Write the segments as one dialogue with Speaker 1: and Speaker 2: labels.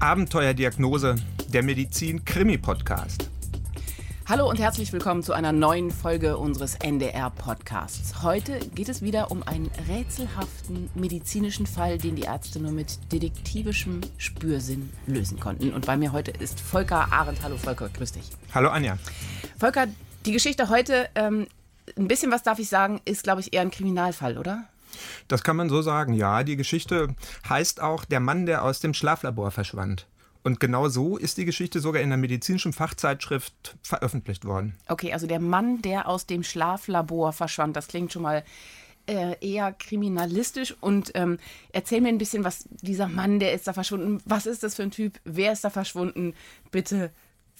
Speaker 1: Abenteuerdiagnose, der Medizin-Krimi-Podcast.
Speaker 2: Hallo und herzlich willkommen zu einer neuen Folge unseres NDR-Podcasts. Heute geht es wieder um einen rätselhaften medizinischen Fall, den die Ärzte nur mit detektivischem Spürsinn lösen konnten. Und bei mir heute ist Volker Arendt. Hallo Volker, grüß dich.
Speaker 1: Hallo Anja.
Speaker 2: Volker, die Geschichte heute, ähm, ein bisschen was darf ich sagen, ist, glaube ich, eher ein Kriminalfall, oder?
Speaker 1: Das kann man so sagen, ja. Die Geschichte heißt auch Der Mann, der aus dem Schlaflabor verschwand. Und genau so ist die Geschichte sogar in der medizinischen Fachzeitschrift veröffentlicht worden.
Speaker 2: Okay, also der Mann, der aus dem Schlaflabor verschwand, das klingt schon mal äh, eher kriminalistisch. Und ähm, erzähl mir ein bisschen, was dieser Mann, der ist da verschwunden, was ist das für ein Typ, wer ist da verschwunden? Bitte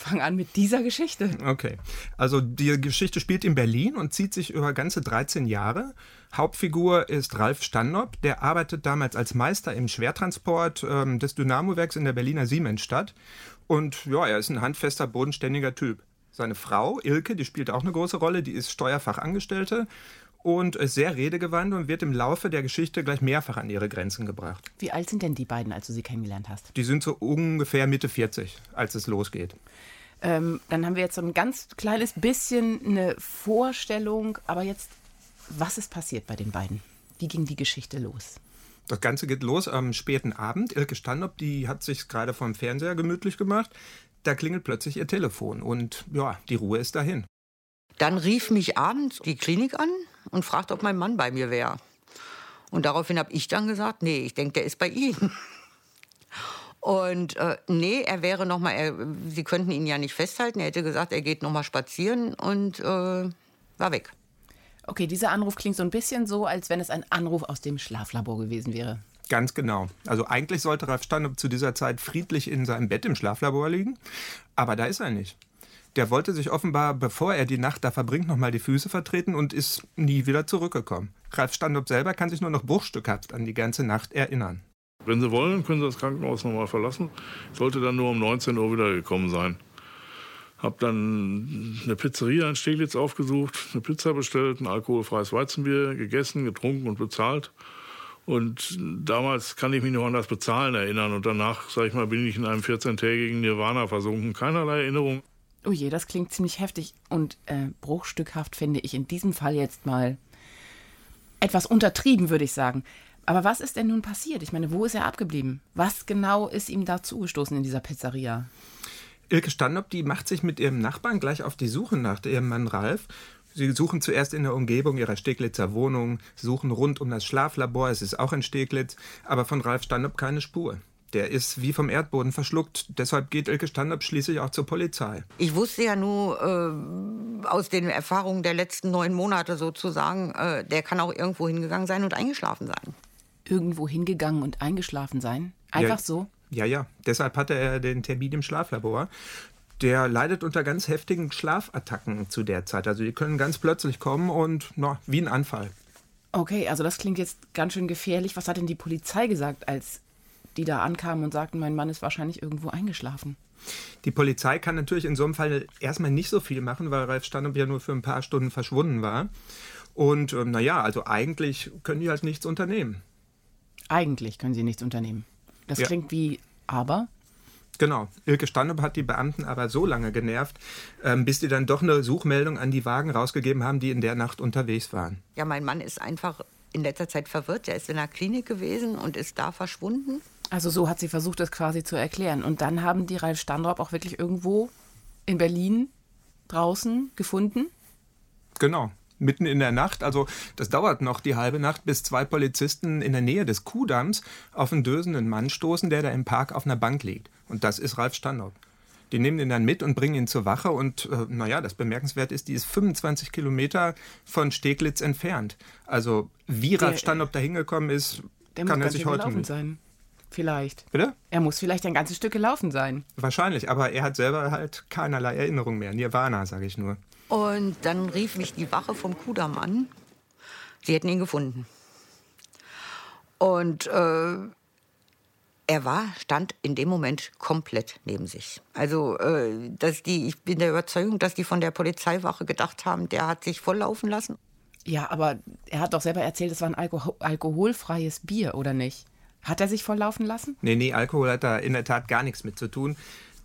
Speaker 2: fang an mit dieser Geschichte.
Speaker 1: Okay, also die Geschichte spielt in Berlin und zieht sich über ganze 13 Jahre. Hauptfigur ist Ralf Standop, der arbeitet damals als Meister im Schwertransport ähm, des Dynamowerks in der Berliner Siemensstadt. Und ja, er ist ein handfester, bodenständiger Typ. Seine Frau, Ilke, die spielt auch eine große Rolle, die ist Steuerfachangestellte und ist sehr redegewandt und wird im Laufe der Geschichte gleich mehrfach an ihre Grenzen gebracht.
Speaker 2: Wie alt sind denn die beiden, als du sie kennengelernt hast?
Speaker 1: Die sind so ungefähr Mitte 40, als es losgeht.
Speaker 2: Ähm, dann haben wir jetzt so ein ganz kleines bisschen eine Vorstellung, aber jetzt was ist passiert bei den beiden? Wie ging die Geschichte los?
Speaker 1: Das Ganze geht los am späten Abend. Ilke Standop, die hat sich gerade vom Fernseher gemütlich gemacht. Da klingelt plötzlich ihr Telefon und ja, die Ruhe ist dahin.
Speaker 3: Dann rief mich abends die Klinik an und fragte, ob mein Mann bei mir wäre. Und daraufhin habe ich dann gesagt, nee, ich denke, der ist bei Ihnen. Und äh, nee, er wäre noch mal, er, sie könnten ihn ja nicht festhalten. Er hätte gesagt, er geht noch mal spazieren und äh, war weg.
Speaker 2: Okay, dieser Anruf klingt so ein bisschen so, als wenn es ein Anruf aus dem Schlaflabor gewesen wäre.
Speaker 1: Ganz genau. Also eigentlich sollte Ralf Standup zu dieser Zeit friedlich in seinem Bett im Schlaflabor liegen, aber da ist er nicht. Der wollte sich offenbar, bevor er die Nacht da verbringt, nochmal die Füße vertreten und ist nie wieder zurückgekommen. Ralf Standup selber kann sich nur noch bruchstückhaft an die ganze Nacht erinnern.
Speaker 4: Wenn Sie wollen, können Sie das Krankenhaus nochmal verlassen. Sollte dann nur um 19 Uhr wieder gekommen sein. Hab dann eine Pizzeria in Steglitz aufgesucht, eine Pizza bestellt, ein alkoholfreies Weizenbier gegessen, getrunken und bezahlt. Und damals kann ich mich noch an das Bezahlen erinnern. Und danach, sag ich mal, bin ich in einem 14-tägigen Nirvana versunken. Keinerlei Erinnerung.
Speaker 2: Oh je, das klingt ziemlich heftig. Und äh, bruchstückhaft finde ich in diesem Fall jetzt mal etwas untertrieben, würde ich sagen. Aber was ist denn nun passiert? Ich meine, wo ist er abgeblieben? Was genau ist ihm da zugestoßen in dieser Pizzeria?
Speaker 1: Ilke Standop, die macht sich mit ihrem Nachbarn gleich auf die Suche nach ihrem Mann Ralf. Sie suchen zuerst in der Umgebung ihrer Steglitzer Wohnung, suchen rund um das Schlaflabor, es ist auch in Steglitz, aber von Ralf Standop keine Spur. Der ist wie vom Erdboden verschluckt. Deshalb geht Ilke Standop schließlich auch zur Polizei.
Speaker 3: Ich wusste ja nur äh, aus den Erfahrungen der letzten neun Monate sozusagen, äh, der kann auch irgendwo hingegangen sein und eingeschlafen sein.
Speaker 2: Irgendwo hingegangen und eingeschlafen sein? Einfach ja. so?
Speaker 1: Ja, ja. Deshalb hatte er den Termin im Schlaflabor. Der leidet unter ganz heftigen Schlafattacken zu der Zeit. Also die können ganz plötzlich kommen und na, wie ein Anfall.
Speaker 2: Okay, also das klingt jetzt ganz schön gefährlich. Was hat denn die Polizei gesagt, als die da ankamen und sagten, mein Mann ist wahrscheinlich irgendwo eingeschlafen?
Speaker 1: Die Polizei kann natürlich in so einem Fall erstmal nicht so viel machen, weil Ralf Standup ja nur für ein paar Stunden verschwunden war. Und ähm, naja, also eigentlich können die halt nichts unternehmen.
Speaker 2: Eigentlich können sie nichts unternehmen. Das ja. klingt wie aber.
Speaker 1: Genau. Ilke Standup hat die Beamten aber so lange genervt, ähm, bis die dann doch eine Suchmeldung an die Wagen rausgegeben haben, die in der Nacht unterwegs waren.
Speaker 3: Ja, mein Mann ist einfach in letzter Zeit verwirrt. Er ist in der Klinik gewesen und ist da verschwunden.
Speaker 2: Also so hat sie versucht, das quasi zu erklären. Und dann haben die Ralf Standorp auch wirklich irgendwo in Berlin draußen gefunden?
Speaker 1: Genau mitten in der Nacht. Also das dauert noch die halbe Nacht, bis zwei Polizisten in der Nähe des Kuhdamms auf einen dösenden Mann stoßen, der da im Park auf einer Bank liegt. Und das ist Ralf Standort. Die nehmen ihn dann mit und bringen ihn zur Wache. Und äh, naja, das bemerkenswert ist, die ist 25 Kilometer von Steglitz entfernt. Also wie Ralf Standort da hingekommen ist, kann er sich heute nicht.
Speaker 2: Sein. Vielleicht.
Speaker 1: Bitte?
Speaker 2: Er muss vielleicht ein ganzes Stück gelaufen sein.
Speaker 1: Wahrscheinlich, aber er hat selber halt keinerlei Erinnerung mehr. Nirvana, sage ich nur.
Speaker 3: Und dann rief mich die Wache vom Kudamm an. Sie hätten ihn gefunden. Und äh, er war, stand in dem Moment komplett neben sich. Also, äh, dass die, ich bin der Überzeugung, dass die von der Polizeiwache gedacht haben, der hat sich volllaufen lassen.
Speaker 2: Ja, aber er hat doch selber erzählt, es war ein Alkohol alkoholfreies Bier, oder nicht? Hat er sich volllaufen lassen?
Speaker 1: Nee, nee, Alkohol hat da in der Tat gar nichts mit zu tun.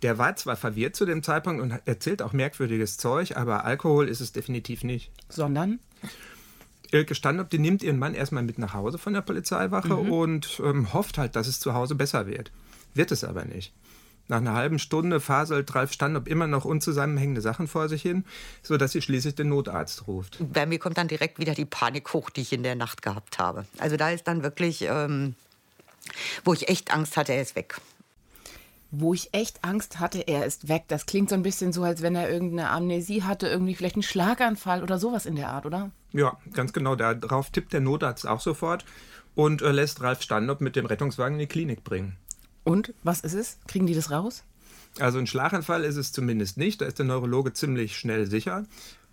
Speaker 1: Der war zwar verwirrt zu dem Zeitpunkt und erzählt auch merkwürdiges Zeug, aber Alkohol ist es definitiv nicht.
Speaker 2: Sondern?
Speaker 1: Ilke Standop, die nimmt ihren Mann erstmal mit nach Hause von der Polizeiwache mhm. und ähm, hofft halt, dass es zu Hause besser wird. Wird es aber nicht. Nach einer halben Stunde faselt Ralf Standop immer noch unzusammenhängende Sachen vor sich hin, sodass sie schließlich den Notarzt ruft.
Speaker 3: Bei mir kommt dann direkt wieder die Panik hoch, die ich in der Nacht gehabt habe. Also da ist dann wirklich, ähm, wo ich echt Angst hatte, er ist weg
Speaker 2: wo ich echt Angst hatte, er ist weg. Das klingt so ein bisschen so, als wenn er irgendeine Amnesie hatte, irgendwie vielleicht einen Schlaganfall oder sowas in der Art, oder?
Speaker 1: Ja, ganz genau. Darauf tippt der Notarzt auch sofort und äh, lässt Ralf Standop mit dem Rettungswagen in die Klinik bringen.
Speaker 2: Und was ist es? Kriegen die das raus?
Speaker 1: Also ein Schlaganfall ist es zumindest nicht. Da ist der Neurologe ziemlich schnell sicher.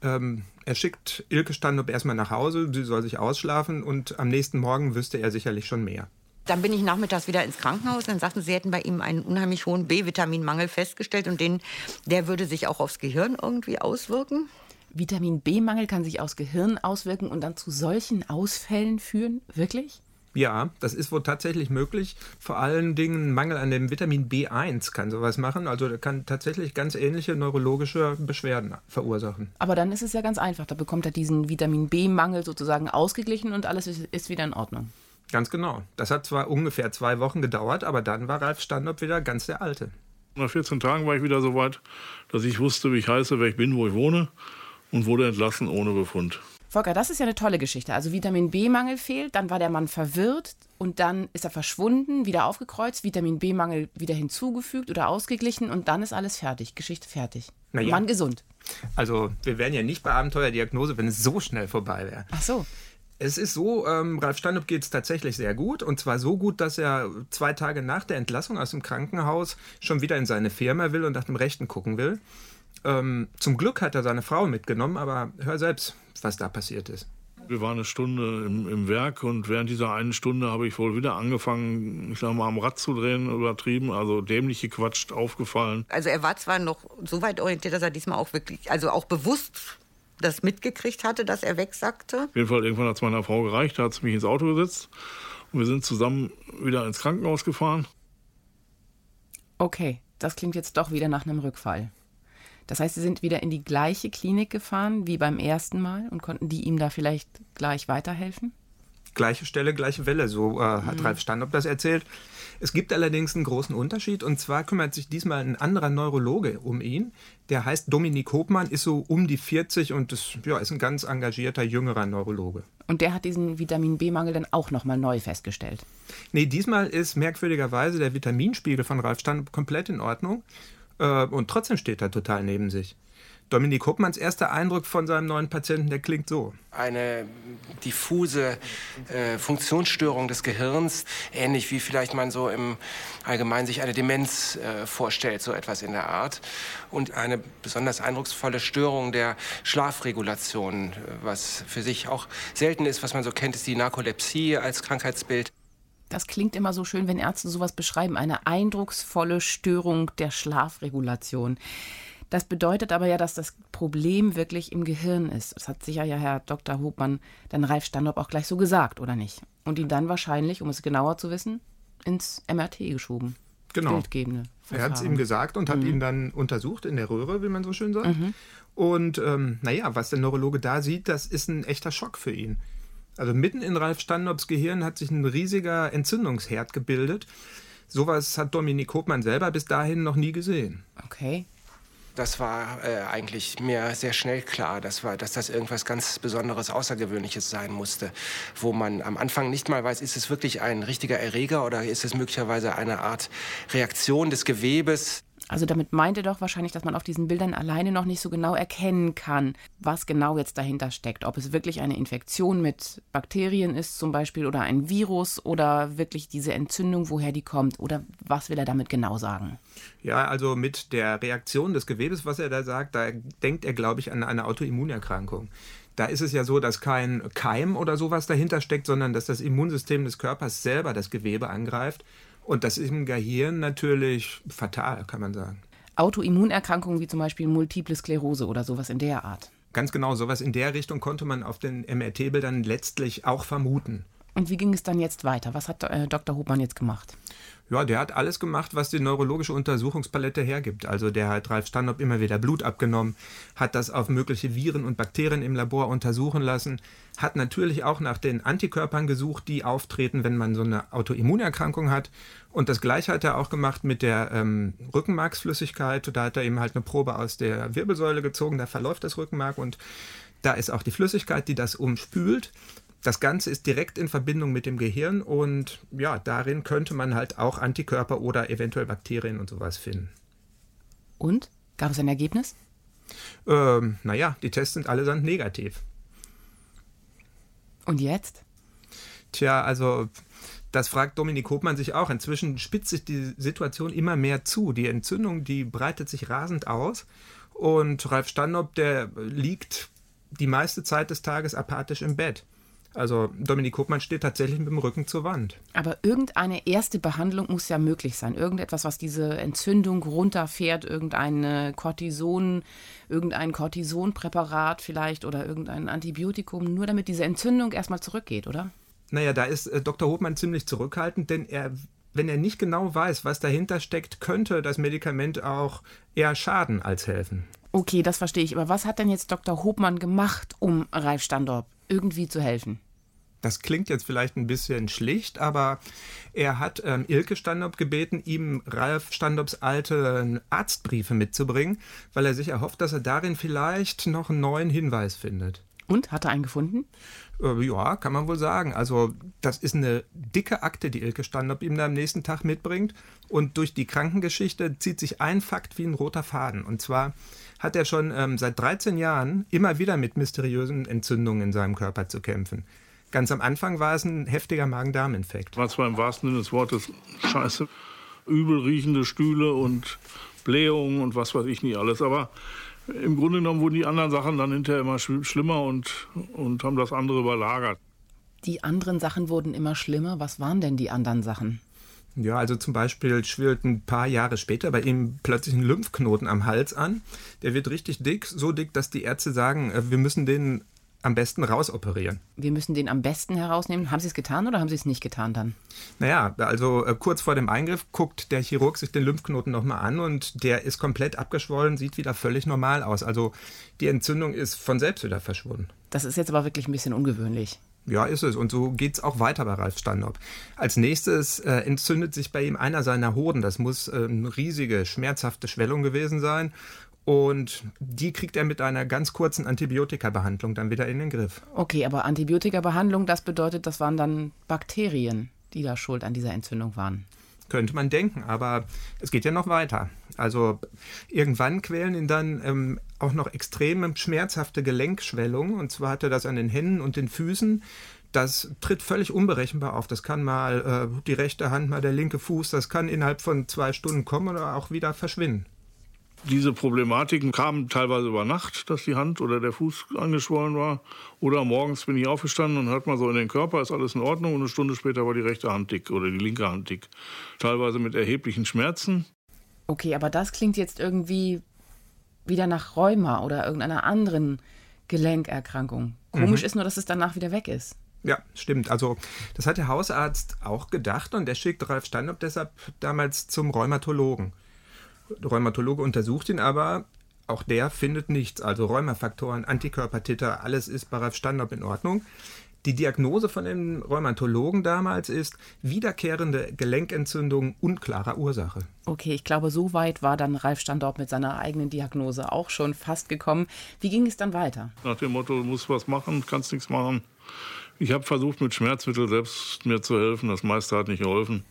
Speaker 1: Ähm, er schickt Ilke Standop erstmal nach Hause, sie soll sich ausschlafen und am nächsten Morgen wüsste er sicherlich schon mehr.
Speaker 3: Dann bin ich nachmittags wieder ins Krankenhaus. Dann sagten sie, hätten bei ihm einen unheimlich hohen B-Vitaminmangel festgestellt und den, der würde sich auch aufs Gehirn irgendwie auswirken.
Speaker 2: Vitamin B-Mangel kann sich aufs Gehirn auswirken und dann zu solchen Ausfällen führen? Wirklich?
Speaker 1: Ja, das ist wohl tatsächlich möglich. Vor allen Dingen Mangel an dem Vitamin B1 kann sowas machen. Also der kann tatsächlich ganz ähnliche neurologische Beschwerden verursachen.
Speaker 2: Aber dann ist es ja ganz einfach. Da bekommt er diesen Vitamin B-Mangel sozusagen ausgeglichen und alles ist wieder in Ordnung.
Speaker 1: Ganz genau. Das hat zwar ungefähr zwei Wochen gedauert, aber dann war Ralf Standop wieder ganz der Alte.
Speaker 4: Nach 14 Tagen war ich wieder so weit, dass ich wusste, wie ich heiße, wer ich bin, wo ich wohne und wurde entlassen ohne Befund.
Speaker 2: Volker, das ist ja eine tolle Geschichte. Also Vitamin B-Mangel fehlt, dann war der Mann verwirrt und dann ist er verschwunden, wieder aufgekreuzt, Vitamin B-Mangel wieder hinzugefügt oder ausgeglichen und dann ist alles fertig, Geschichte fertig. Ja. Mann gesund.
Speaker 1: Also wir wären ja nicht bei Abenteuerdiagnose, wenn es so schnell vorbei wäre.
Speaker 2: Ach so.
Speaker 1: Es ist so, ähm, Ralf Steinup geht es tatsächlich sehr gut. Und zwar so gut, dass er zwei Tage nach der Entlassung aus dem Krankenhaus schon wieder in seine Firma will und nach dem Rechten gucken will. Ähm, zum Glück hat er seine Frau mitgenommen, aber hör selbst, was da passiert ist.
Speaker 4: Wir waren eine Stunde im, im, Werk und während dieser einen Stunde habe ich wohl wieder angefangen, ich sag mal, am Rad zu drehen, übertrieben, also dämlich gequatscht, aufgefallen.
Speaker 3: Also er war zwar noch so weit orientiert, dass er diesmal auch wirklich, also auch bewusst das mitgekriegt hatte, dass er wegsackte.
Speaker 4: Auf jeden Fall, irgendwann hat es meiner Frau gereicht, da hat sie mich ins Auto gesetzt und wir sind zusammen wieder ins Krankenhaus gefahren.
Speaker 2: Okay, das klingt jetzt doch wieder nach einem Rückfall. Das heißt, Sie sind wieder in die gleiche Klinik gefahren wie beim ersten Mal und konnten die ihm da vielleicht gleich weiterhelfen?
Speaker 1: Gleiche Stelle, gleiche Welle, so äh, hat mhm. Ralf Standop das erzählt. Es gibt allerdings einen großen Unterschied und zwar kümmert sich diesmal ein anderer Neurologe um ihn. Der heißt Dominik Hopmann, ist so um die 40 und ist, ja, ist ein ganz engagierter jüngerer Neurologe.
Speaker 2: Und der hat diesen Vitamin B-Mangel dann auch nochmal neu festgestellt?
Speaker 1: Nee, diesmal ist merkwürdigerweise der Vitaminspiegel von Ralf Standop komplett in Ordnung. Äh, und trotzdem steht er total neben sich. Dominik Huppmanns erster Eindruck von seinem neuen Patienten, der klingt so.
Speaker 5: Eine diffuse äh, Funktionsstörung des Gehirns, ähnlich wie vielleicht man so im Allgemeinen sich eine Demenz äh, vorstellt, so etwas in der Art. Und eine besonders eindrucksvolle Störung der Schlafregulation, was für sich auch selten ist, was man so kennt, ist die Narkolepsie als Krankheitsbild.
Speaker 2: Das klingt immer so schön, wenn Ärzte sowas beschreiben. Eine eindrucksvolle Störung der Schlafregulation. Das bedeutet aber ja, dass das Problem wirklich im Gehirn ist. Das hat sicher ja Herr Dr. Hopmann, dann Ralf Standop auch gleich so gesagt, oder nicht? Und ihn dann wahrscheinlich, um es genauer zu wissen, ins MRT geschoben.
Speaker 1: Genau. Bildgebende er hat es ihm gesagt und hat mhm. ihn dann untersucht in der Röhre, wie man so schön sagt. Mhm. Und ähm, naja, was der Neurologe da sieht, das ist ein echter Schock für ihn. Also mitten in Ralf Standops Gehirn hat sich ein riesiger Entzündungsherd gebildet. Sowas hat Dominik Hopmann selber bis dahin noch nie gesehen.
Speaker 2: Okay.
Speaker 5: Das war äh, eigentlich mir sehr schnell klar, das war, dass das irgendwas ganz Besonderes, Außergewöhnliches sein musste, wo man am Anfang nicht mal weiß, ist es wirklich ein richtiger Erreger oder ist es möglicherweise eine Art Reaktion des Gewebes.
Speaker 2: Also damit meint er doch wahrscheinlich, dass man auf diesen Bildern alleine noch nicht so genau erkennen kann, was genau jetzt dahinter steckt. Ob es wirklich eine Infektion mit Bakterien ist zum Beispiel oder ein Virus oder wirklich diese Entzündung, woher die kommt. Oder was will er damit genau sagen?
Speaker 1: Ja, also mit der Reaktion des Gewebes, was er da sagt, da denkt er, glaube ich, an eine Autoimmunerkrankung. Da ist es ja so, dass kein Keim oder sowas dahinter steckt, sondern dass das Immunsystem des Körpers selber das Gewebe angreift und das ist im Gehirn natürlich fatal, kann man sagen.
Speaker 2: Autoimmunerkrankungen wie zum Beispiel Multiple Sklerose oder sowas in der Art.
Speaker 1: Ganz genau, sowas in der Richtung konnte man auf den MRT-Bildern letztlich auch vermuten.
Speaker 2: Und wie ging es dann jetzt weiter? Was hat äh, Dr. Hubmann jetzt gemacht?
Speaker 1: Ja, der hat alles gemacht, was die neurologische Untersuchungspalette hergibt. Also der hat Ralf Standop immer wieder Blut abgenommen, hat das auf mögliche Viren und Bakterien im Labor untersuchen lassen, hat natürlich auch nach den Antikörpern gesucht, die auftreten, wenn man so eine Autoimmunerkrankung hat. Und das gleiche hat er auch gemacht mit der ähm, Rückenmarksflüssigkeit. Da hat er eben halt eine Probe aus der Wirbelsäule gezogen, da verläuft das Rückenmark und da ist auch die Flüssigkeit, die das umspült. Das Ganze ist direkt in Verbindung mit dem Gehirn und ja, darin könnte man halt auch Antikörper oder eventuell Bakterien und sowas finden.
Speaker 2: Und? Gab es ein Ergebnis?
Speaker 1: Ähm, naja, die Tests sind allesamt negativ.
Speaker 2: Und jetzt?
Speaker 1: Tja, also das fragt Dominik Hopmann sich auch. Inzwischen spitzt sich die Situation immer mehr zu. Die Entzündung, die breitet sich rasend aus. Und Ralf Standop, der liegt die meiste Zeit des Tages apathisch im Bett. Also Dominik Hopmann steht tatsächlich mit dem Rücken zur Wand.
Speaker 2: Aber irgendeine erste Behandlung muss ja möglich sein. Irgendetwas, was diese Entzündung runterfährt, irgendeine Cortison, irgendein Cortisonpräparat vielleicht oder irgendein Antibiotikum, nur damit diese Entzündung erstmal zurückgeht, oder?
Speaker 1: Naja, da ist äh, Dr. Hopmann ziemlich zurückhaltend, denn er wenn er nicht genau weiß, was dahinter steckt, könnte das Medikament auch eher schaden als helfen.
Speaker 2: Okay, das verstehe ich. Aber was hat denn jetzt Dr. Hopmann gemacht, um Ralf Standorp irgendwie zu helfen?
Speaker 1: Das klingt jetzt vielleicht ein bisschen schlicht, aber er hat ähm, Ilke Standop gebeten, ihm Ralf Standops alte Arztbriefe mitzubringen, weil er sich erhofft, dass er darin vielleicht noch einen neuen Hinweis findet.
Speaker 2: Und hat er einen gefunden?
Speaker 1: Äh, ja, kann man wohl sagen. Also, das ist eine dicke Akte, die Ilke Standop ihm da am nächsten Tag mitbringt. Und durch die Krankengeschichte zieht sich ein Fakt wie ein roter Faden. Und zwar hat er schon ähm, seit 13 Jahren immer wieder mit mysteriösen Entzündungen in seinem Körper zu kämpfen. Ganz am Anfang war es ein heftiger Magen-Darm-Infekt.
Speaker 4: War zwar im wahrsten Sinne des Wortes scheiße, übel riechende Stühle und Blähungen und was weiß ich nicht alles, aber im Grunde genommen wurden die anderen Sachen dann hinterher immer schlimmer und, und haben das andere überlagert.
Speaker 2: Die anderen Sachen wurden immer schlimmer. Was waren denn die anderen Sachen?
Speaker 1: Ja, also zum Beispiel schwillt ein paar Jahre später bei ihm plötzlich ein Lymphknoten am Hals an. Der wird richtig dick, so dick, dass die Ärzte sagen, äh, wir müssen den am besten rausoperieren.
Speaker 2: Wir müssen den am besten herausnehmen. Haben Sie es getan oder haben Sie es nicht getan dann?
Speaker 1: Naja, also äh, kurz vor dem Eingriff guckt der Chirurg sich den Lymphknoten nochmal an und der ist komplett abgeschwollen, sieht wieder völlig normal aus. Also die Entzündung ist von selbst wieder verschwunden.
Speaker 2: Das ist jetzt aber wirklich ein bisschen ungewöhnlich.
Speaker 1: Ja, ist es. Und so geht es auch weiter bei Ralf Standop. Als nächstes äh, entzündet sich bei ihm einer seiner Hoden. Das muss äh, eine riesige, schmerzhafte Schwellung gewesen sein. Und die kriegt er mit einer ganz kurzen Antibiotikabehandlung dann wieder in den Griff.
Speaker 2: Okay, aber Antibiotikabehandlung, das bedeutet, das waren dann Bakterien, die da schuld an dieser Entzündung waren.
Speaker 1: Könnte man denken, aber es geht ja noch weiter. Also irgendwann quälen ihn dann ähm, auch noch extreme schmerzhafte Gelenkschwellungen. Und zwar hat er das an den Händen und den Füßen. Das tritt völlig unberechenbar auf. Das kann mal äh, die rechte Hand, mal der linke Fuß. Das kann innerhalb von zwei Stunden kommen oder auch wieder verschwinden.
Speaker 4: Diese Problematiken kamen teilweise über Nacht, dass die Hand oder der Fuß angeschwollen war. Oder morgens bin ich aufgestanden und hört mal so in den Körper, ist alles in Ordnung. Und eine Stunde später war die rechte Hand dick oder die linke Hand dick. Teilweise mit erheblichen Schmerzen.
Speaker 2: Okay, aber das klingt jetzt irgendwie wieder nach Rheuma oder irgendeiner anderen Gelenkerkrankung. Komisch mhm. ist nur, dass es danach wieder weg ist.
Speaker 1: Ja, stimmt. Also das hat der Hausarzt auch gedacht und der schickt Ralf Steinop deshalb damals zum Rheumatologen. Der Rheumatologe untersucht ihn aber, auch der findet nichts. Also Rheumafaktoren, Antikörpertiter, alles ist bei Ralf Steinop in Ordnung. Die Diagnose von dem Rheumatologen damals ist wiederkehrende Gelenkentzündung unklarer Ursache.
Speaker 2: Okay, ich glaube, so weit war dann Ralf Standort mit seiner eigenen Diagnose auch schon fast gekommen. Wie ging es dann weiter?
Speaker 4: Nach dem Motto, du musst was machen, kannst nichts machen. Ich habe versucht, mit Schmerzmitteln selbst mir zu helfen. Das meiste hat nicht geholfen.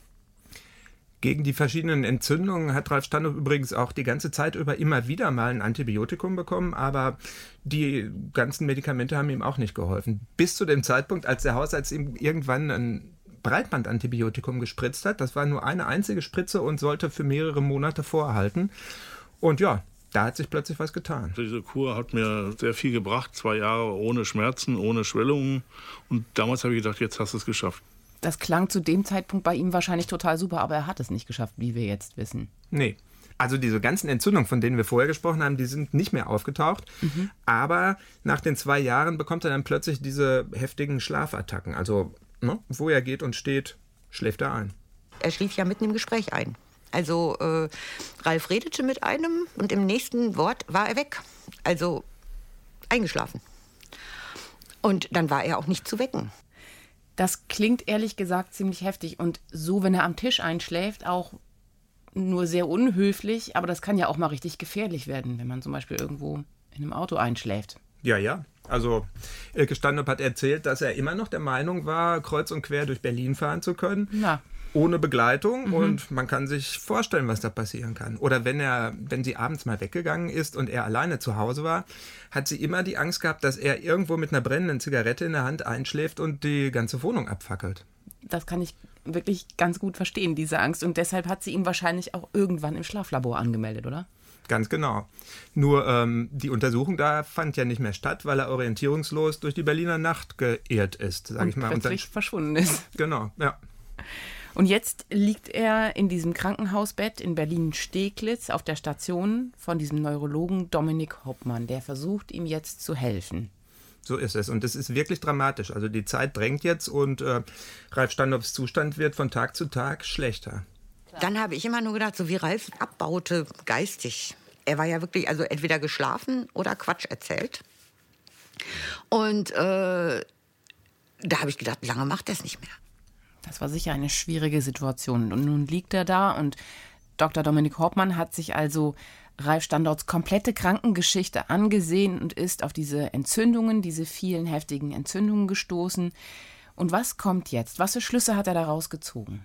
Speaker 1: Gegen die verschiedenen Entzündungen hat Ralf Standhoff übrigens auch die ganze Zeit über immer wieder mal ein Antibiotikum bekommen, aber die ganzen Medikamente haben ihm auch nicht geholfen. Bis zu dem Zeitpunkt, als der Hausarzt ihm irgendwann ein Breitbandantibiotikum gespritzt hat. Das war nur eine einzige Spritze und sollte für mehrere Monate vorhalten. Und ja, da hat sich plötzlich was getan.
Speaker 4: Diese Kur hat mir sehr viel gebracht. Zwei Jahre ohne Schmerzen, ohne Schwellungen. Und damals habe ich gedacht, jetzt hast du es geschafft.
Speaker 2: Das klang zu dem Zeitpunkt bei ihm wahrscheinlich total super, aber er hat es nicht geschafft, wie wir jetzt wissen.
Speaker 1: Nee. Also diese ganzen Entzündungen, von denen wir vorher gesprochen haben, die sind nicht mehr aufgetaucht. Mhm. Aber nach den zwei Jahren bekommt er dann plötzlich diese heftigen Schlafattacken. Also Ne? Wo er geht und steht, schläft er ein.
Speaker 3: Er schlief ja mitten im Gespräch ein. Also äh, Ralf redete mit einem und im nächsten Wort war er weg. Also eingeschlafen. Und dann war er auch nicht zu wecken.
Speaker 2: Das klingt ehrlich gesagt ziemlich heftig und so, wenn er am Tisch einschläft, auch nur sehr unhöflich, aber das kann ja auch mal richtig gefährlich werden, wenn man zum Beispiel irgendwo in einem Auto einschläft.
Speaker 1: Ja, ja. Also Ilke Standup hat erzählt, dass er immer noch der Meinung war, kreuz und quer durch Berlin fahren zu können.
Speaker 2: Na.
Speaker 1: Ohne Begleitung mhm. und man kann sich vorstellen, was da passieren kann. Oder wenn er, wenn sie abends mal weggegangen ist und er alleine zu Hause war, hat sie immer die Angst gehabt, dass er irgendwo mit einer brennenden Zigarette in der Hand einschläft und die ganze Wohnung abfackelt.
Speaker 2: Das kann ich wirklich ganz gut verstehen, diese Angst. Und deshalb hat sie ihn wahrscheinlich auch irgendwann im Schlaflabor angemeldet, oder?
Speaker 1: Ganz genau. Nur ähm, die Untersuchung da fand ja nicht mehr statt, weil er orientierungslos durch die Berliner Nacht geirrt ist, sage ich mal.
Speaker 2: Plötzlich und dann, verschwunden ist.
Speaker 1: Genau, ja.
Speaker 2: Und jetzt liegt er in diesem Krankenhausbett in Berlin-Steglitz auf der Station von diesem Neurologen Dominik Hoppmann. Der versucht ihm jetzt zu helfen.
Speaker 1: So ist es. Und es ist wirklich dramatisch. Also die Zeit drängt jetzt und äh, Ralf Standoffs Zustand wird von Tag zu Tag schlechter.
Speaker 3: Dann habe ich immer nur gedacht, so wie Ralf abbaute geistig. Er war ja wirklich, also entweder geschlafen oder Quatsch erzählt. Und äh, da habe ich gedacht, lange macht er es nicht mehr.
Speaker 2: Das war sicher eine schwierige Situation. Und nun liegt er da und Dr. Dominik Hoppmann hat sich also Ralf Standorts komplette Krankengeschichte angesehen und ist auf diese Entzündungen, diese vielen heftigen Entzündungen gestoßen. Und was kommt jetzt? Was für Schlüsse hat er daraus gezogen?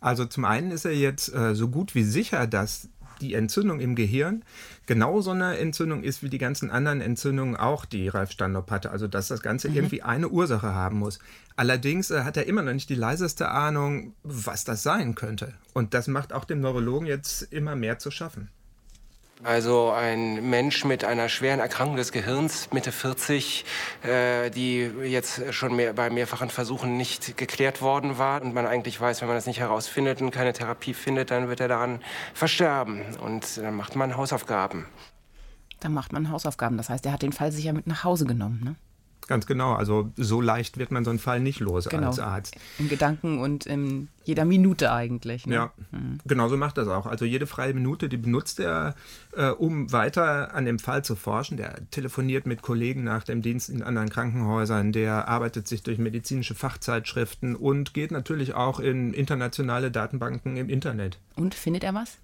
Speaker 1: Also zum einen ist er jetzt äh, so gut wie sicher, dass die Entzündung im Gehirn genauso eine Entzündung ist wie die ganzen anderen Entzündungen auch, die Ralf Standop hatte. Also dass das Ganze mhm. irgendwie eine Ursache haben muss. Allerdings äh, hat er immer noch nicht die leiseste Ahnung, was das sein könnte. Und das macht auch dem Neurologen jetzt immer mehr zu schaffen.
Speaker 5: Also ein Mensch mit einer schweren Erkrankung des Gehirns, Mitte 40, äh, die jetzt schon mehr, bei mehrfachen Versuchen nicht geklärt worden war und man eigentlich weiß, wenn man das nicht herausfindet und keine Therapie findet, dann wird er daran versterben und dann macht man Hausaufgaben.
Speaker 2: Dann macht man Hausaufgaben. Das heißt, er hat den Fall sicher mit nach Hause genommen, ne?
Speaker 1: Ganz genau. Also so leicht wird man so einen Fall nicht los genau. als Arzt.
Speaker 2: In Gedanken und in jeder Minute eigentlich. Ne?
Speaker 1: Ja, mhm. genau so macht das auch. Also jede freie Minute, die benutzt er, äh, um weiter an dem Fall zu forschen. Der telefoniert mit Kollegen nach dem Dienst in anderen Krankenhäusern, der arbeitet sich durch medizinische Fachzeitschriften und geht natürlich auch in internationale Datenbanken im Internet.
Speaker 2: Und findet er was?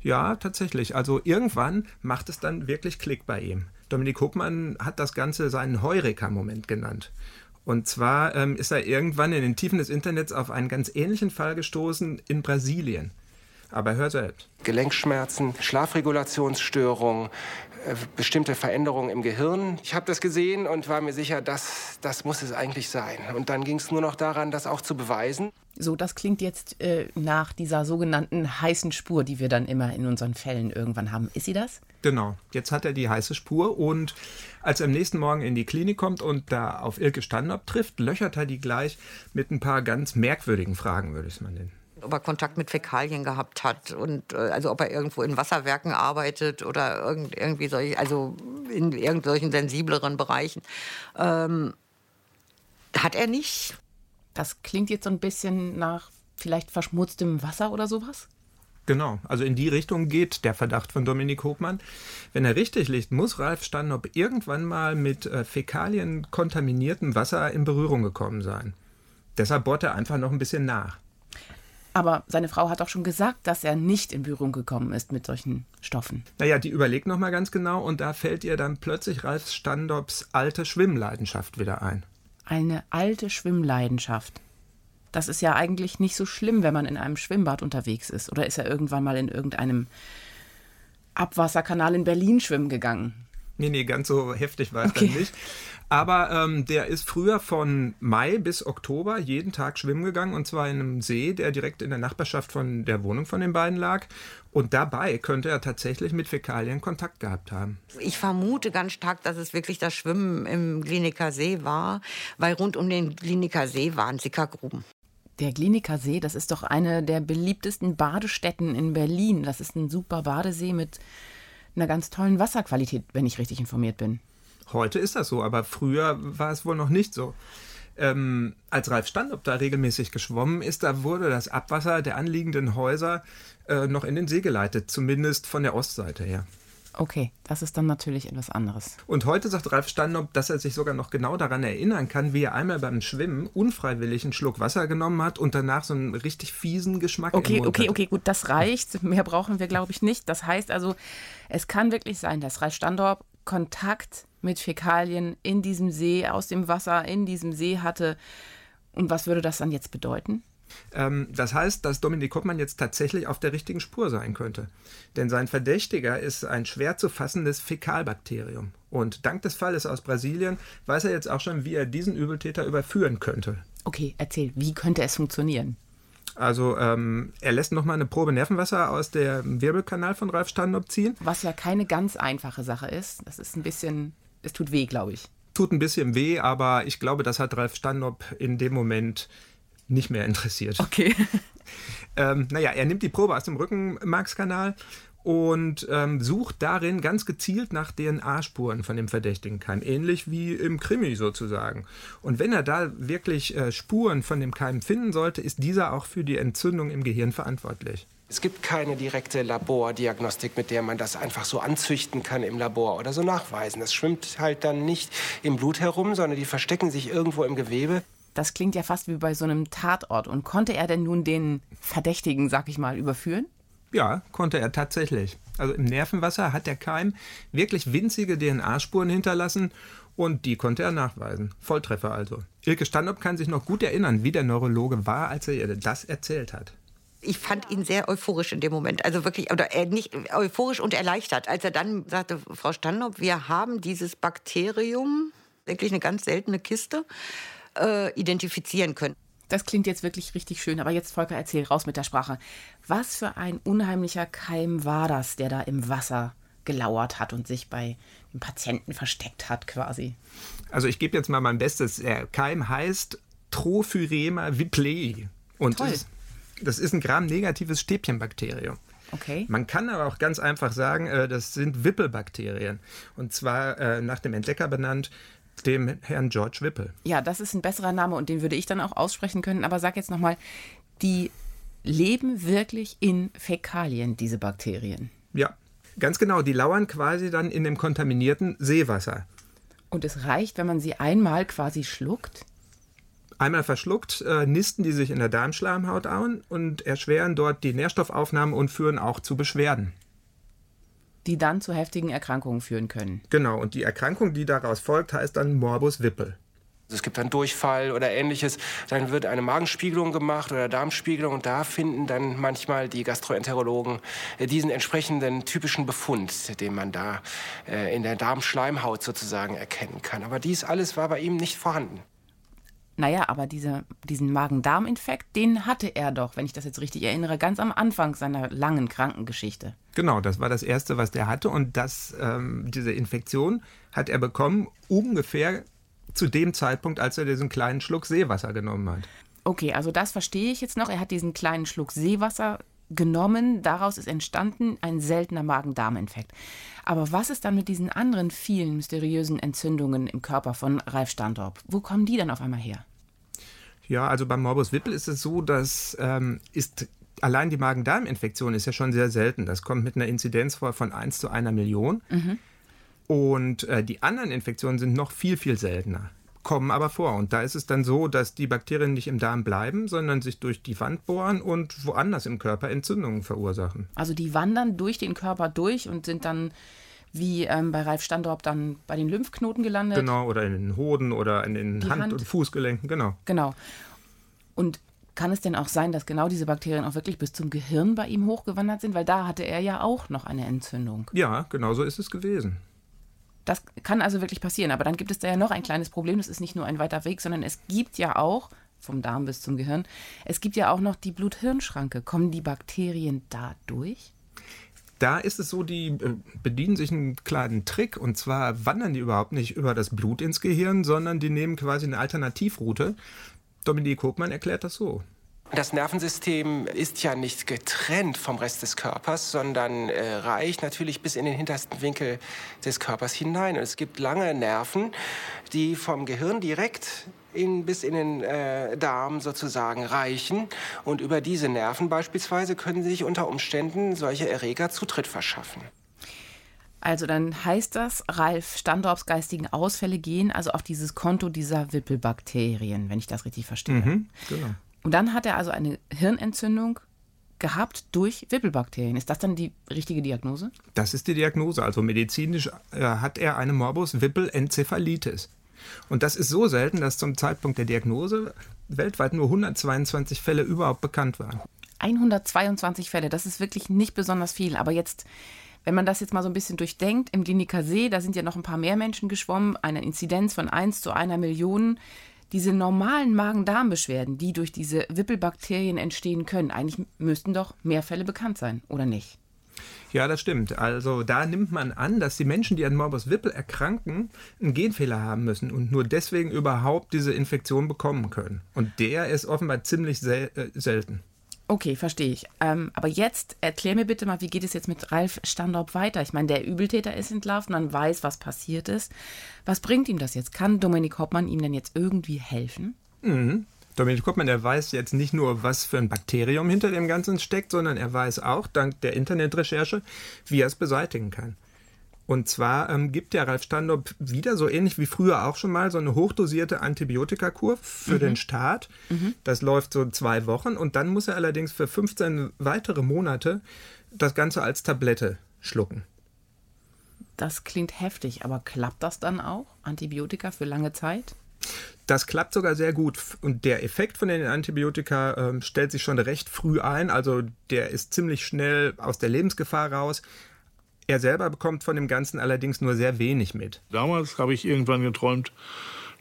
Speaker 1: Ja, tatsächlich. Also irgendwann macht es dann wirklich Klick bei ihm. Dominik Huckmann hat das Ganze seinen Heureka-Moment genannt. Und zwar ähm, ist er irgendwann in den Tiefen des Internets auf einen ganz ähnlichen Fall gestoßen in Brasilien. Aber hör selbst.
Speaker 5: Gelenkschmerzen, Schlafregulationsstörungen, bestimmte Veränderungen im Gehirn. Ich habe das gesehen und war mir sicher, dass das muss es eigentlich sein. Und dann ging es nur noch daran, das auch zu beweisen.
Speaker 2: So, das klingt jetzt äh, nach dieser sogenannten heißen Spur, die wir dann immer in unseren Fällen irgendwann haben. Ist sie das?
Speaker 1: Genau, jetzt hat er die heiße Spur und als er am nächsten Morgen in die Klinik kommt und da auf Ilke Standop trifft, löchert er die gleich mit ein paar ganz merkwürdigen Fragen, würde ich es mal nennen
Speaker 3: ob er Kontakt mit Fäkalien gehabt hat und äh, also ob er irgendwo in Wasserwerken arbeitet oder irgend, irgendwie solche, also in irgendwelchen sensibleren Bereichen. Ähm, hat er nicht.
Speaker 2: Das klingt jetzt so ein bisschen nach vielleicht verschmutztem Wasser oder sowas?
Speaker 1: Genau, also in die Richtung geht der Verdacht von Dominik Hofmann. Wenn er richtig liegt, muss Ralf Stannop irgendwann mal mit äh, Fäkalien kontaminiertem Wasser in Berührung gekommen sein. Deshalb bohrt er einfach noch ein bisschen nach.
Speaker 2: Aber seine Frau hat auch schon gesagt, dass er nicht in Berührung gekommen ist mit solchen Stoffen.
Speaker 1: Naja, die überlegt nochmal ganz genau und da fällt ihr dann plötzlich Ralf Standops alte Schwimmleidenschaft wieder ein.
Speaker 2: Eine alte Schwimmleidenschaft. Das ist ja eigentlich nicht so schlimm, wenn man in einem Schwimmbad unterwegs ist. Oder ist er irgendwann mal in irgendeinem Abwasserkanal in Berlin schwimmen gegangen?
Speaker 1: Nee, nee, ganz so heftig war es okay. dann nicht. Aber ähm, der ist früher von Mai bis Oktober jeden Tag schwimmen gegangen und zwar in einem See, der direkt in der Nachbarschaft von der Wohnung von den beiden lag. Und dabei könnte er tatsächlich mit Fäkalien Kontakt gehabt haben.
Speaker 3: Ich vermute ganz stark, dass es wirklich das Schwimmen im Kliniker See war, weil rund um den Kliniker See waren Sickergruben.
Speaker 2: Der Kliniker See, das ist doch eine der beliebtesten Badestätten in Berlin. Das ist ein super Badesee mit einer ganz tollen Wasserqualität, wenn ich richtig informiert bin.
Speaker 1: Heute ist das so, aber früher war es wohl noch nicht so. Ähm, als Ralf Standop da regelmäßig geschwommen ist, da wurde das Abwasser der anliegenden Häuser äh, noch in den See geleitet, zumindest von der Ostseite her.
Speaker 2: Okay, das ist dann natürlich etwas anderes.
Speaker 1: Und heute sagt Ralf Standop, dass er sich sogar noch genau daran erinnern kann, wie er einmal beim Schwimmen unfreiwillig einen Schluck Wasser genommen hat und danach so einen richtig fiesen Geschmack
Speaker 2: Okay, okay,
Speaker 1: hatte.
Speaker 2: okay, gut, das reicht. Mehr brauchen wir, glaube ich, nicht. Das heißt also, es kann wirklich sein, dass Ralf Standorp Kontakt mit Fäkalien in diesem See, aus dem Wasser in diesem See hatte. Und was würde das dann jetzt bedeuten?
Speaker 1: Ähm, das heißt, dass Dominik Koppmann jetzt tatsächlich auf der richtigen Spur sein könnte. Denn sein Verdächtiger ist ein schwer zu fassendes Fäkalbakterium. Und dank des Falles aus Brasilien weiß er jetzt auch schon, wie er diesen Übeltäter überführen könnte.
Speaker 2: Okay, erzähl, wie könnte es funktionieren?
Speaker 1: Also ähm, er lässt nochmal eine Probe Nervenwasser aus dem Wirbelkanal von Ralf Standop ziehen.
Speaker 2: Was ja keine ganz einfache Sache ist. Das ist ein bisschen, es tut weh, glaube ich.
Speaker 1: Tut ein bisschen weh, aber ich glaube, das hat Ralf Standop in dem Moment nicht mehr interessiert.
Speaker 2: Okay.
Speaker 1: Ähm, naja, er nimmt die Probe aus dem Rückenmarkskanal und ähm, sucht darin ganz gezielt nach DNA-Spuren von dem verdächtigen Keim, ähnlich wie im Krimi sozusagen. Und wenn er da wirklich äh, Spuren von dem Keim finden sollte, ist dieser auch für die Entzündung im Gehirn verantwortlich.
Speaker 5: Es gibt keine direkte Labordiagnostik, mit der man das einfach so anzüchten kann im Labor oder so nachweisen. Das schwimmt halt dann nicht im Blut herum, sondern die verstecken sich irgendwo im Gewebe.
Speaker 2: Das klingt ja fast wie bei so einem Tatort. Und konnte er denn nun den Verdächtigen, sag ich mal, überführen?
Speaker 1: Ja, konnte er tatsächlich. Also im Nervenwasser hat der Keim wirklich winzige DNA-Spuren hinterlassen und die konnte er nachweisen. Volltreffer also. Ilke Standop kann sich noch gut erinnern, wie der Neurologe war, als er ihr das erzählt hat.
Speaker 3: Ich fand ihn sehr euphorisch in dem Moment. Also wirklich, oder äh, nicht euphorisch und erleichtert, als er dann sagte, Frau Standop, wir haben dieses Bakterium, wirklich eine ganz seltene Kiste, äh, identifizieren können.
Speaker 2: Das klingt jetzt wirklich richtig schön, aber jetzt, Volker, erzähl raus mit der Sprache. Was für ein unheimlicher Keim war das, der da im Wasser gelauert hat und sich bei dem Patienten versteckt hat, quasi?
Speaker 1: Also ich gebe jetzt mal mein Bestes. Der Keim heißt Trophyrema viplei. Und
Speaker 2: Toll.
Speaker 1: das, das ist ein gramnegatives Stäbchenbakterium.
Speaker 2: Okay.
Speaker 1: Man kann aber auch ganz einfach sagen, äh, das sind Wippelbakterien. Und zwar äh, nach dem Entdecker benannt, dem Herrn George Whipple.
Speaker 2: Ja, das ist ein besserer Name und den würde ich dann auch aussprechen können. Aber sag jetzt nochmal, die leben wirklich in Fäkalien, diese Bakterien.
Speaker 1: Ja, ganz genau. Die lauern quasi dann in dem kontaminierten Seewasser.
Speaker 2: Und es reicht, wenn man sie einmal quasi schluckt?
Speaker 1: Einmal verschluckt, äh, nisten die sich in der Darmschleimhaut an und erschweren dort die Nährstoffaufnahme und führen auch zu Beschwerden.
Speaker 2: Die dann zu heftigen Erkrankungen führen können.
Speaker 1: Genau, und die Erkrankung, die daraus folgt, heißt dann Morbus Whipple.
Speaker 5: Es gibt dann Durchfall oder ähnliches. Dann wird eine Magenspiegelung gemacht oder Darmspiegelung und da finden dann manchmal die Gastroenterologen äh, diesen entsprechenden typischen Befund, den man da äh, in der Darmschleimhaut sozusagen erkennen kann. Aber dies alles war bei ihm nicht vorhanden.
Speaker 2: Naja, aber diese, diesen Magen-Darm-Infekt, den hatte er doch, wenn ich das jetzt richtig erinnere, ganz am Anfang seiner langen Krankengeschichte.
Speaker 1: Genau, das war das Erste, was der hatte. Und das, ähm, diese Infektion hat er bekommen ungefähr zu dem Zeitpunkt, als er diesen kleinen Schluck Seewasser genommen hat.
Speaker 2: Okay, also das verstehe ich jetzt noch. Er hat diesen kleinen Schluck Seewasser genommen. Daraus ist entstanden ein seltener Magen-Darm-Infekt. Aber was ist dann mit diesen anderen vielen mysteriösen Entzündungen im Körper von Ralf Standorp? Wo kommen die dann auf einmal her?
Speaker 1: Ja, also beim Morbus Whipple ist es so, dass ähm, ist allein die Magen-Darm-Infektion ist ja schon sehr selten. Das kommt mit einer Inzidenz vor von 1 zu einer Million. Und äh, die anderen Infektionen sind noch viel, viel seltener, kommen aber vor. Und da ist es dann so, dass die Bakterien nicht im Darm bleiben, sondern sich durch die Wand bohren und woanders im Körper Entzündungen verursachen.
Speaker 2: Also die wandern durch den Körper durch und sind dann wie ähm, bei Ralf Standorp dann bei den Lymphknoten gelandet.
Speaker 1: Genau, oder in den Hoden oder in den Hand-
Speaker 2: Hand.
Speaker 1: und Fußgelenken, genau.
Speaker 2: Genau. Und kann es denn auch sein, dass genau diese Bakterien auch wirklich bis zum Gehirn bei ihm hochgewandert sind? Weil da hatte er ja auch noch eine Entzündung.
Speaker 1: Ja, genau so ist es gewesen.
Speaker 2: Das kann also wirklich passieren. Aber dann gibt es da ja noch ein kleines Problem. Das ist nicht nur ein weiter Weg, sondern es gibt ja auch, vom Darm bis zum Gehirn, es gibt ja auch noch die Blut-Hirn-Schranke. Kommen die Bakterien da durch?
Speaker 1: Da ist es so, die äh, bedienen sich einen kleinen Trick und zwar wandern die überhaupt nicht über das Blut ins Gehirn, sondern die nehmen quasi eine Alternativroute. Dominik Hofmann erklärt das so.
Speaker 5: Das Nervensystem ist ja nicht getrennt vom Rest des Körpers, sondern äh, reicht natürlich bis in den hintersten Winkel des Körpers hinein. Und es gibt lange Nerven, die vom Gehirn direkt in, bis in den äh, Darm sozusagen reichen. Und über diese Nerven beispielsweise können sich unter Umständen solche Erreger Zutritt verschaffen.
Speaker 2: Also dann heißt das, Ralf Standorps geistigen Ausfälle gehen also auf dieses Konto dieser Wippelbakterien, wenn ich das richtig verstehe. Mhm, genau. Und dann hat er also eine Hirnentzündung gehabt durch Wippelbakterien. Ist das dann die richtige Diagnose?
Speaker 1: Das ist die Diagnose. Also medizinisch äh, hat er eine Morbus Wippelenzephalitis. Und das ist so selten, dass zum Zeitpunkt der Diagnose weltweit nur 122 Fälle überhaupt bekannt waren.
Speaker 2: 122 Fälle, das ist wirklich nicht besonders viel. Aber jetzt, wenn man das jetzt mal so ein bisschen durchdenkt, im Kliniker See, da sind ja noch ein paar mehr Menschen geschwommen, eine Inzidenz von 1 zu einer Million diese normalen Magen-Darm-Beschwerden, die durch diese Wippelbakterien entstehen können, eigentlich müssten doch mehr Fälle bekannt sein, oder nicht?
Speaker 1: Ja, das stimmt. Also da nimmt man an, dass die Menschen, die an Morbus Wippel erkranken, einen Genfehler haben müssen und nur deswegen überhaupt diese Infektion bekommen können. Und der ist offenbar ziemlich sel äh, selten.
Speaker 2: Okay, verstehe ich. Ähm, aber jetzt erklär mir bitte mal, wie geht es jetzt mit Ralf Standorp weiter? Ich meine, der Übeltäter ist entlarvt, man weiß, was passiert ist. Was bringt ihm das jetzt? Kann Dominik Hoppmann ihm denn jetzt irgendwie helfen?
Speaker 1: Mhm. Dominik Hoppmann, der weiß jetzt nicht nur, was für ein Bakterium hinter dem Ganzen steckt, sondern er weiß auch, dank der Internetrecherche, wie er es beseitigen kann. Und zwar ähm, gibt der Ralf Standorp wieder, so ähnlich wie früher auch schon mal, so eine hochdosierte Antibiotikakur für mhm. den Start. Mhm. Das läuft so zwei Wochen und dann muss er allerdings für 15 weitere Monate das Ganze als Tablette schlucken.
Speaker 2: Das klingt heftig, aber klappt das dann auch? Antibiotika für lange Zeit?
Speaker 1: Das klappt sogar sehr gut. Und der Effekt von den Antibiotika äh, stellt sich schon recht früh ein. Also der ist ziemlich schnell aus der Lebensgefahr raus. Er selber bekommt von dem Ganzen allerdings nur sehr wenig mit.
Speaker 4: Damals habe ich irgendwann geträumt,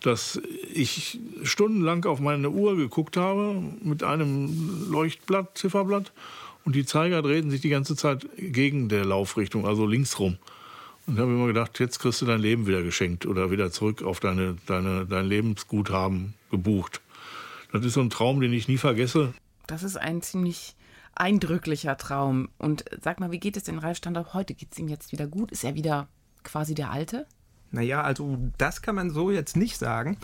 Speaker 4: dass ich stundenlang auf meine Uhr geguckt habe mit einem Leuchtblatt, Zifferblatt, und die Zeiger drehten sich die ganze Zeit gegen der Laufrichtung, also links rum. Und habe immer gedacht, jetzt kriegst du dein Leben wieder geschenkt oder wieder zurück auf deine, deine, dein Lebensguthaben gebucht. Das ist so ein Traum, den ich nie vergesse.
Speaker 2: Das ist ein ziemlich eindrücklicher Traum. Und sag mal, wie geht es denn Ralf Standorf heute? Geht es ihm jetzt wieder gut? Ist er wieder quasi der Alte?
Speaker 1: Naja, also das kann man so jetzt nicht sagen.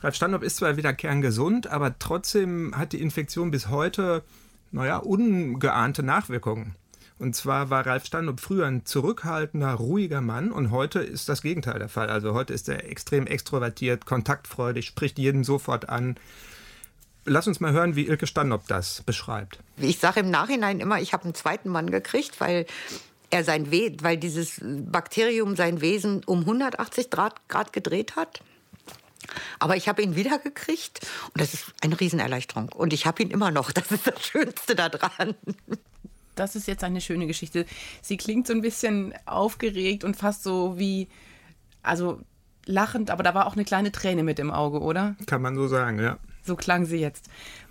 Speaker 1: Ralf Standorf ist zwar wieder kerngesund, aber trotzdem hat die Infektion bis heute, naja, ungeahnte Nachwirkungen. Und zwar war Ralf Standorf früher ein zurückhaltender, ruhiger Mann und heute ist das Gegenteil der Fall. Also heute ist er extrem extrovertiert, kontaktfreudig, spricht jeden sofort an, Lass uns mal hören, wie Ilke Standop das beschreibt.
Speaker 3: Ich sage im Nachhinein immer, ich habe einen zweiten Mann gekriegt, weil er sein We weil dieses Bakterium sein Wesen um 180 Grad, Grad gedreht hat. Aber ich habe ihn wiedergekriegt und das ist eine Riesenerleichterung. Und ich habe ihn immer noch. Das ist das Schönste daran.
Speaker 2: Das ist jetzt eine schöne Geschichte. Sie klingt so ein bisschen aufgeregt und fast so wie, also lachend, aber da war auch eine kleine Träne mit im Auge, oder?
Speaker 1: Kann man so sagen, ja.
Speaker 2: So klang sie jetzt.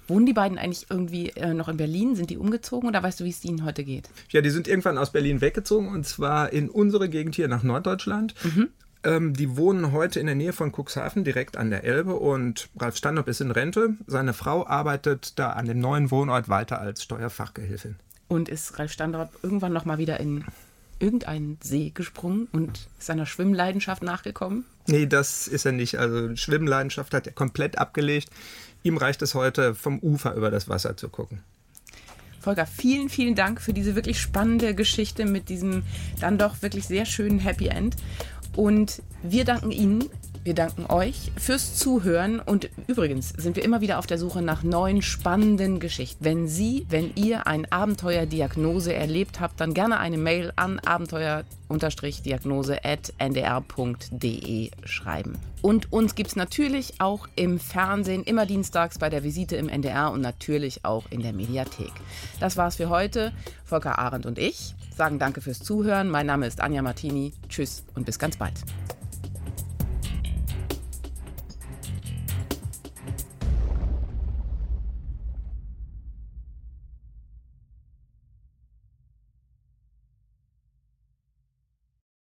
Speaker 2: Wohnen die beiden eigentlich irgendwie äh, noch in Berlin? Sind die umgezogen oder weißt du, wie es ihnen heute geht?
Speaker 1: Ja, die sind irgendwann aus Berlin weggezogen und zwar in unsere Gegend hier nach Norddeutschland. Mhm. Ähm, die wohnen heute in der Nähe von Cuxhaven, direkt an der Elbe und Ralf Standop ist in Rente. Seine Frau arbeitet da an dem neuen Wohnort weiter als Steuerfachgehilfin.
Speaker 2: Und ist Ralf Standort irgendwann noch mal wieder in irgendeinen See gesprungen und seiner Schwimmleidenschaft nachgekommen?
Speaker 1: Nee, das ist er nicht. Also Schwimmleidenschaft hat er komplett abgelegt. Ihm reicht es heute, vom Ufer über das Wasser zu gucken.
Speaker 2: Volker, vielen, vielen Dank für diese wirklich spannende Geschichte mit diesem dann doch wirklich sehr schönen Happy End. Und wir danken Ihnen wir danken euch fürs Zuhören und übrigens sind wir immer wieder auf der Suche nach neuen spannenden Geschichten. Wenn Sie, wenn ihr ein Abenteuerdiagnose erlebt habt, dann gerne eine Mail an abenteuer-diagnose.ndr.de schreiben. Und uns gibt es natürlich auch im Fernsehen, immer dienstags bei der Visite im NDR und natürlich auch in der Mediathek. Das war's für heute. Volker Arendt und ich sagen Danke fürs Zuhören. Mein Name ist Anja Martini. Tschüss und bis ganz bald.